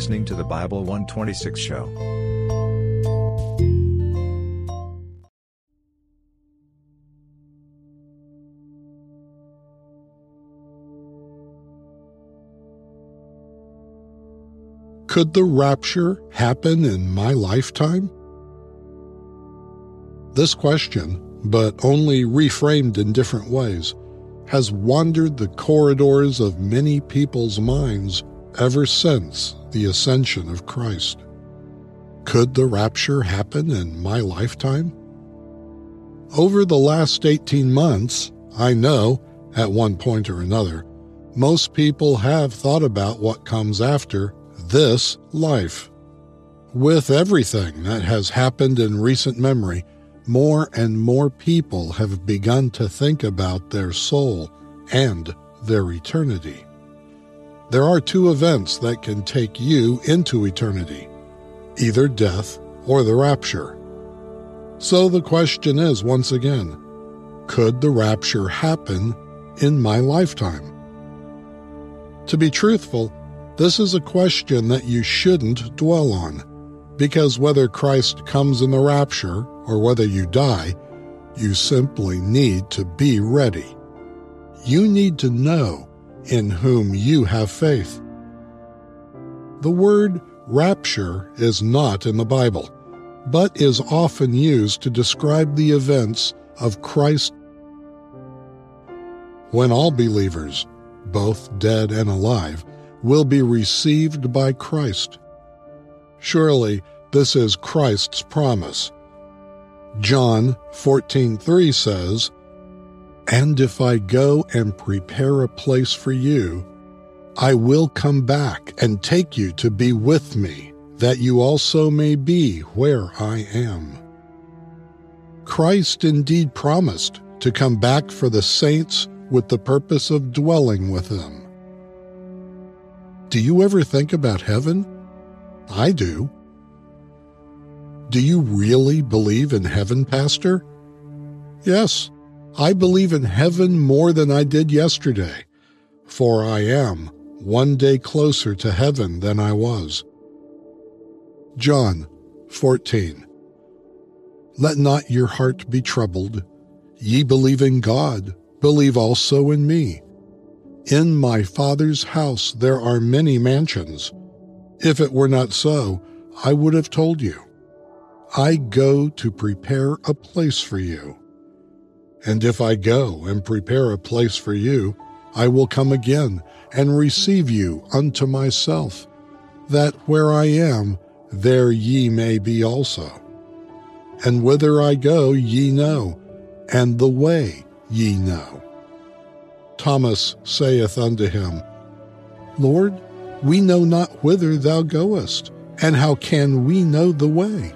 listening to the Bible 126 show. Could the rapture happen in my lifetime? This question, but only reframed in different ways, has wandered the corridors of many people's minds ever since the ascension of Christ. Could the rapture happen in my lifetime? Over the last 18 months, I know, at one point or another, most people have thought about what comes after this life. With everything that has happened in recent memory, more and more people have begun to think about their soul and their eternity. There are two events that can take you into eternity either death or the rapture. So the question is once again could the rapture happen in my lifetime? To be truthful, this is a question that you shouldn't dwell on, because whether Christ comes in the rapture or whether you die, you simply need to be ready. You need to know in whom you have faith. The word rapture is not in the Bible, but is often used to describe the events of Christ. When all believers, both dead and alive, will be received by Christ. Surely this is Christ's promise. John 14:3 says, "And if I go and prepare a place for you, I will come back and take you to be with me, that you also may be where I am." Christ indeed promised to come back for the saints with the purpose of dwelling with them. Do you ever think about heaven? I do. Do you really believe in heaven, Pastor? Yes, I believe in heaven more than I did yesterday, for I am one day closer to heaven than I was. John 14 Let not your heart be troubled. Ye believe in God, believe also in me. In my Father's house there are many mansions. If it were not so, I would have told you. I go to prepare a place for you. And if I go and prepare a place for you, I will come again and receive you unto myself, that where I am, there ye may be also. And whither I go ye know, and the way ye know. Thomas saith unto him, Lord, we know not whither thou goest, and how can we know the way?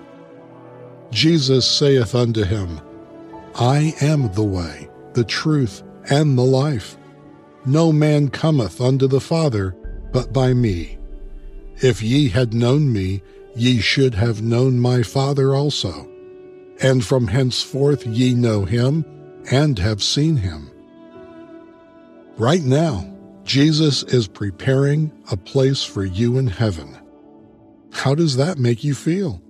Jesus saith unto him, I am the way, the truth, and the life. No man cometh unto the Father but by me. If ye had known me, ye should have known my Father also. And from henceforth ye know him, and have seen him. Right now, Jesus is preparing a place for you in heaven. How does that make you feel?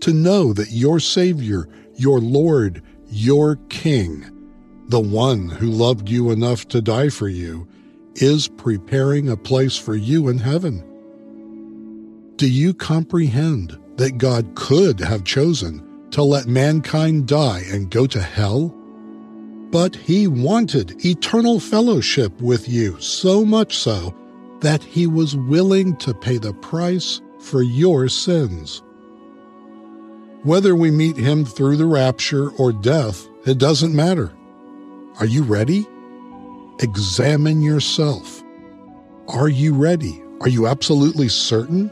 To know that your Savior, your Lord, your King, the one who loved you enough to die for you, is preparing a place for you in heaven. Do you comprehend that God could have chosen to let mankind die and go to hell? but he wanted eternal fellowship with you so much so that he was willing to pay the price for your sins. Whether we meet him through the rapture or death, it doesn't matter. Are you ready? Examine yourself. Are you ready? Are you absolutely certain?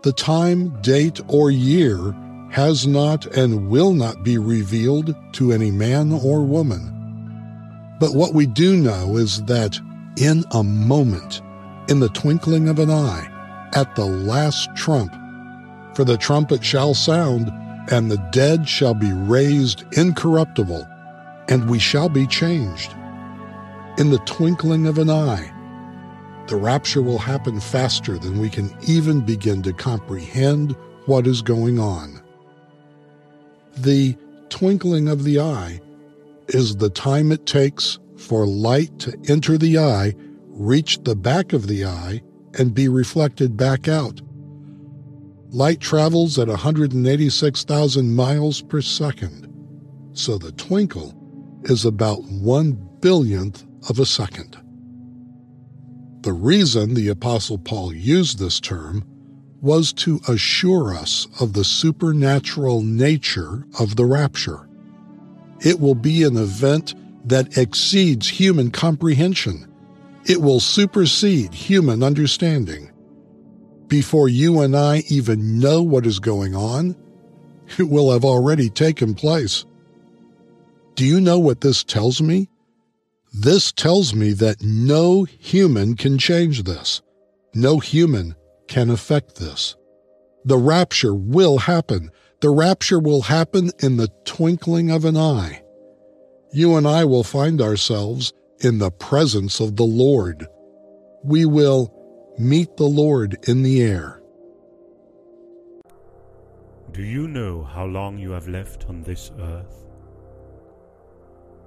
The time, date, or year has not and will not be revealed to any man or woman. But what we do know is that in a moment, in the twinkling of an eye, at the last trump, for the trumpet shall sound, and the dead shall be raised incorruptible, and we shall be changed. In the twinkling of an eye, The rapture will happen faster than we can even begin to comprehend what is going on. The twinkling of the eye is the time it takes for light to enter the eye, reach the back of the eye, and be reflected back out. Light travels at 186,000 miles per second, so the twinkle is about one billionth of a second. The reason the Apostle Paul used this term was to assure us of the supernatural nature of the rapture. It will be an event that exceeds human comprehension. It will supersede human understanding. Before you and I even know what is going on, it will have already taken place. Do you know what this tells me? This tells me that no human can change this. No human can affect this. The rapture will happen. The rapture will happen in the twinkling of an eye. You and I will find ourselves in the presence of the Lord. We will meet the Lord in the air. Do you know how long you have left on this earth?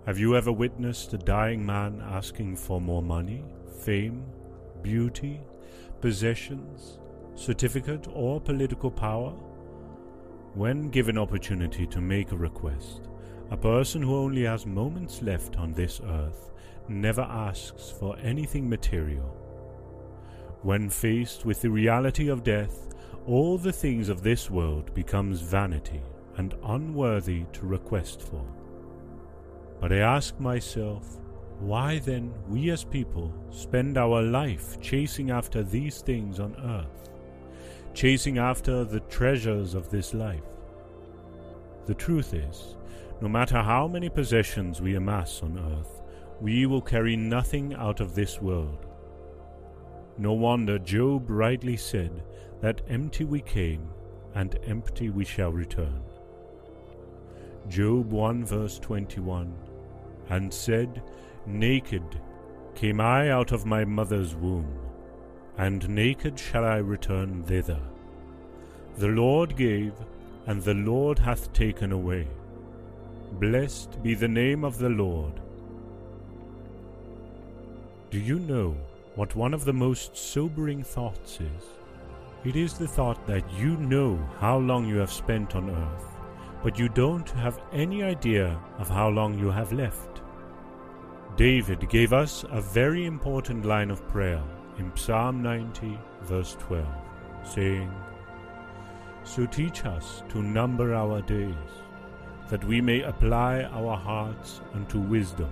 Have you ever witnessed a dying man asking for more money, fame, beauty, possessions, certificate, or political power? When given opportunity to make a request, a person who only has moments left on this earth never asks for anything material. When faced with the reality of death, all the things of this world becomes vanity and unworthy to request for. But I ask myself, why then we as people spend our life chasing after these things on earth, chasing after the treasures of this life? The truth is, no matter how many possessions we amass on earth, we will carry nothing out of this world. No wonder Job rightly said that empty we came and empty we shall return. Job 1 verse 21 and said, Naked came I out of my mother's womb, and naked shall I return thither. The Lord gave, and the Lord hath taken away. Blessed be the name of the Lord. Do you know what one of the most sobering thoughts is? It is the thought that you know how long you have spent on earth, but you don't have any idea of how long you have left. David gave us a very important line of prayer in Psalm 90, verse 12, saying, So teach us to number our days, that we may apply our hearts unto wisdom.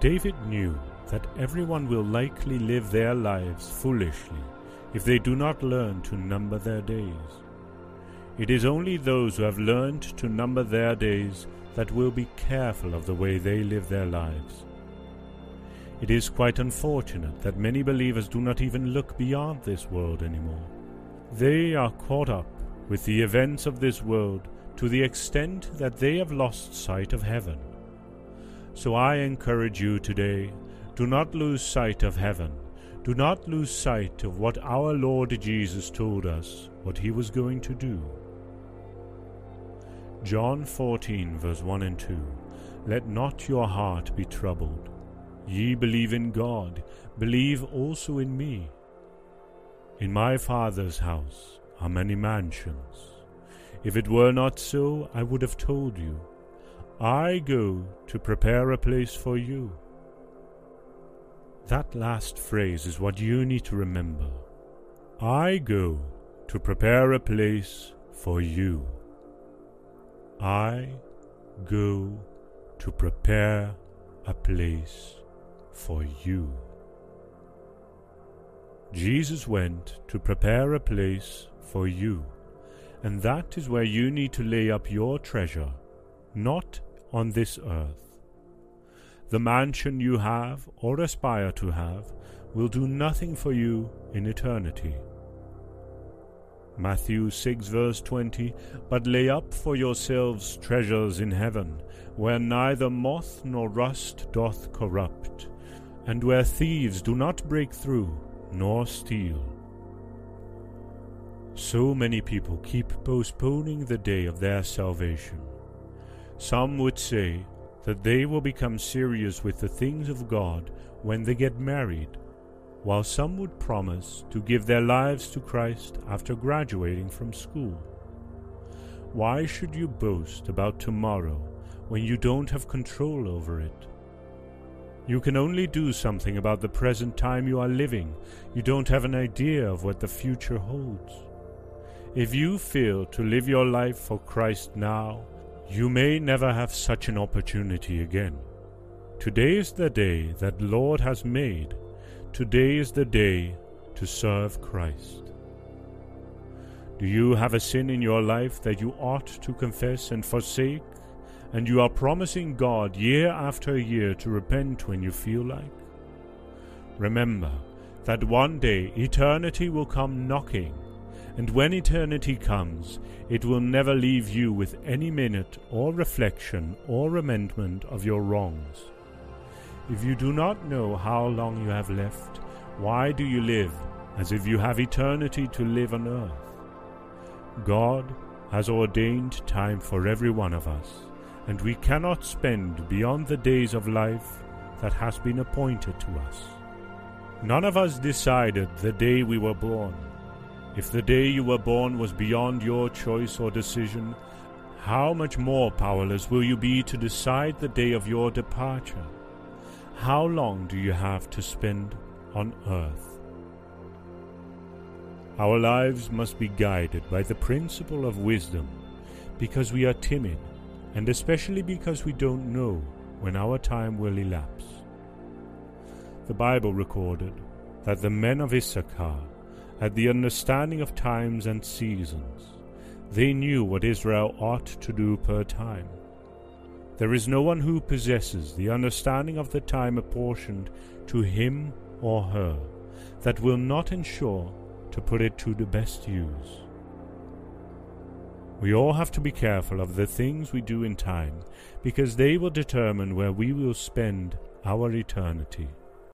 David knew that everyone will likely live their lives foolishly if they do not learn to number their days. It is only those who have learned to number their days that will be careful of the way they live their lives. It is quite unfortunate that many believers do not even look beyond this world anymore. They are caught up with the events of this world to the extent that they have lost sight of heaven. So I encourage you today do not lose sight of heaven. Do not lose sight of what our Lord Jesus told us, what he was going to do. John 14, verse 1 and 2 Let not your heart be troubled. Ye believe in God, believe also in me. In my Father's house are many mansions. If it were not so, I would have told you. I go to prepare a place for you. That last phrase is what you need to remember. I go to prepare a place for you. I go to prepare a place for you. Jesus went to prepare a place for you, and that is where you need to lay up your treasure, not on this earth. The mansion you have or aspire to have will do nothing for you in eternity. Matthew 6 verse 20 But lay up for yourselves treasures in heaven, where neither moth nor rust doth corrupt, and where thieves do not break through nor steal. So many people keep postponing the day of their salvation. Some would say that they will become serious with the things of God when they get married, while some would promise to give their lives to Christ after graduating from school. Why should you boast about tomorrow when you don't have control over it? You can only do something about the present time you are living. You don't have an idea of what the future holds. If you fail to live your life for Christ now, you may never have such an opportunity again. Today is the day that Lord has made. Today is the day to serve Christ. Do you have a sin in your life that you ought to confess and forsake? and you are promising God year after year to repent when you feel like? Remember that one day eternity will come knocking, and when eternity comes, it will never leave you with any minute or reflection or amendment of your wrongs. If you do not know how long you have left, why do you live as if you have eternity to live on earth? God has ordained time for every one of us and we cannot spend beyond the days of life that has been appointed to us. None of us decided the day we were born. If the day you were born was beyond your choice or decision, how much more powerless will you be to decide the day of your departure? How long do you have to spend on earth? Our lives must be guided by the principle of wisdom, because we are timid and especially because we don't know when our time will elapse. The Bible recorded that the men of Issachar had the understanding of times and seasons. They knew what Israel ought to do per time. There is no one who possesses the understanding of the time apportioned to him or her that will not ensure to put it to the best use. We all have to be careful of the things we do in time, because they will determine where we will spend our eternity.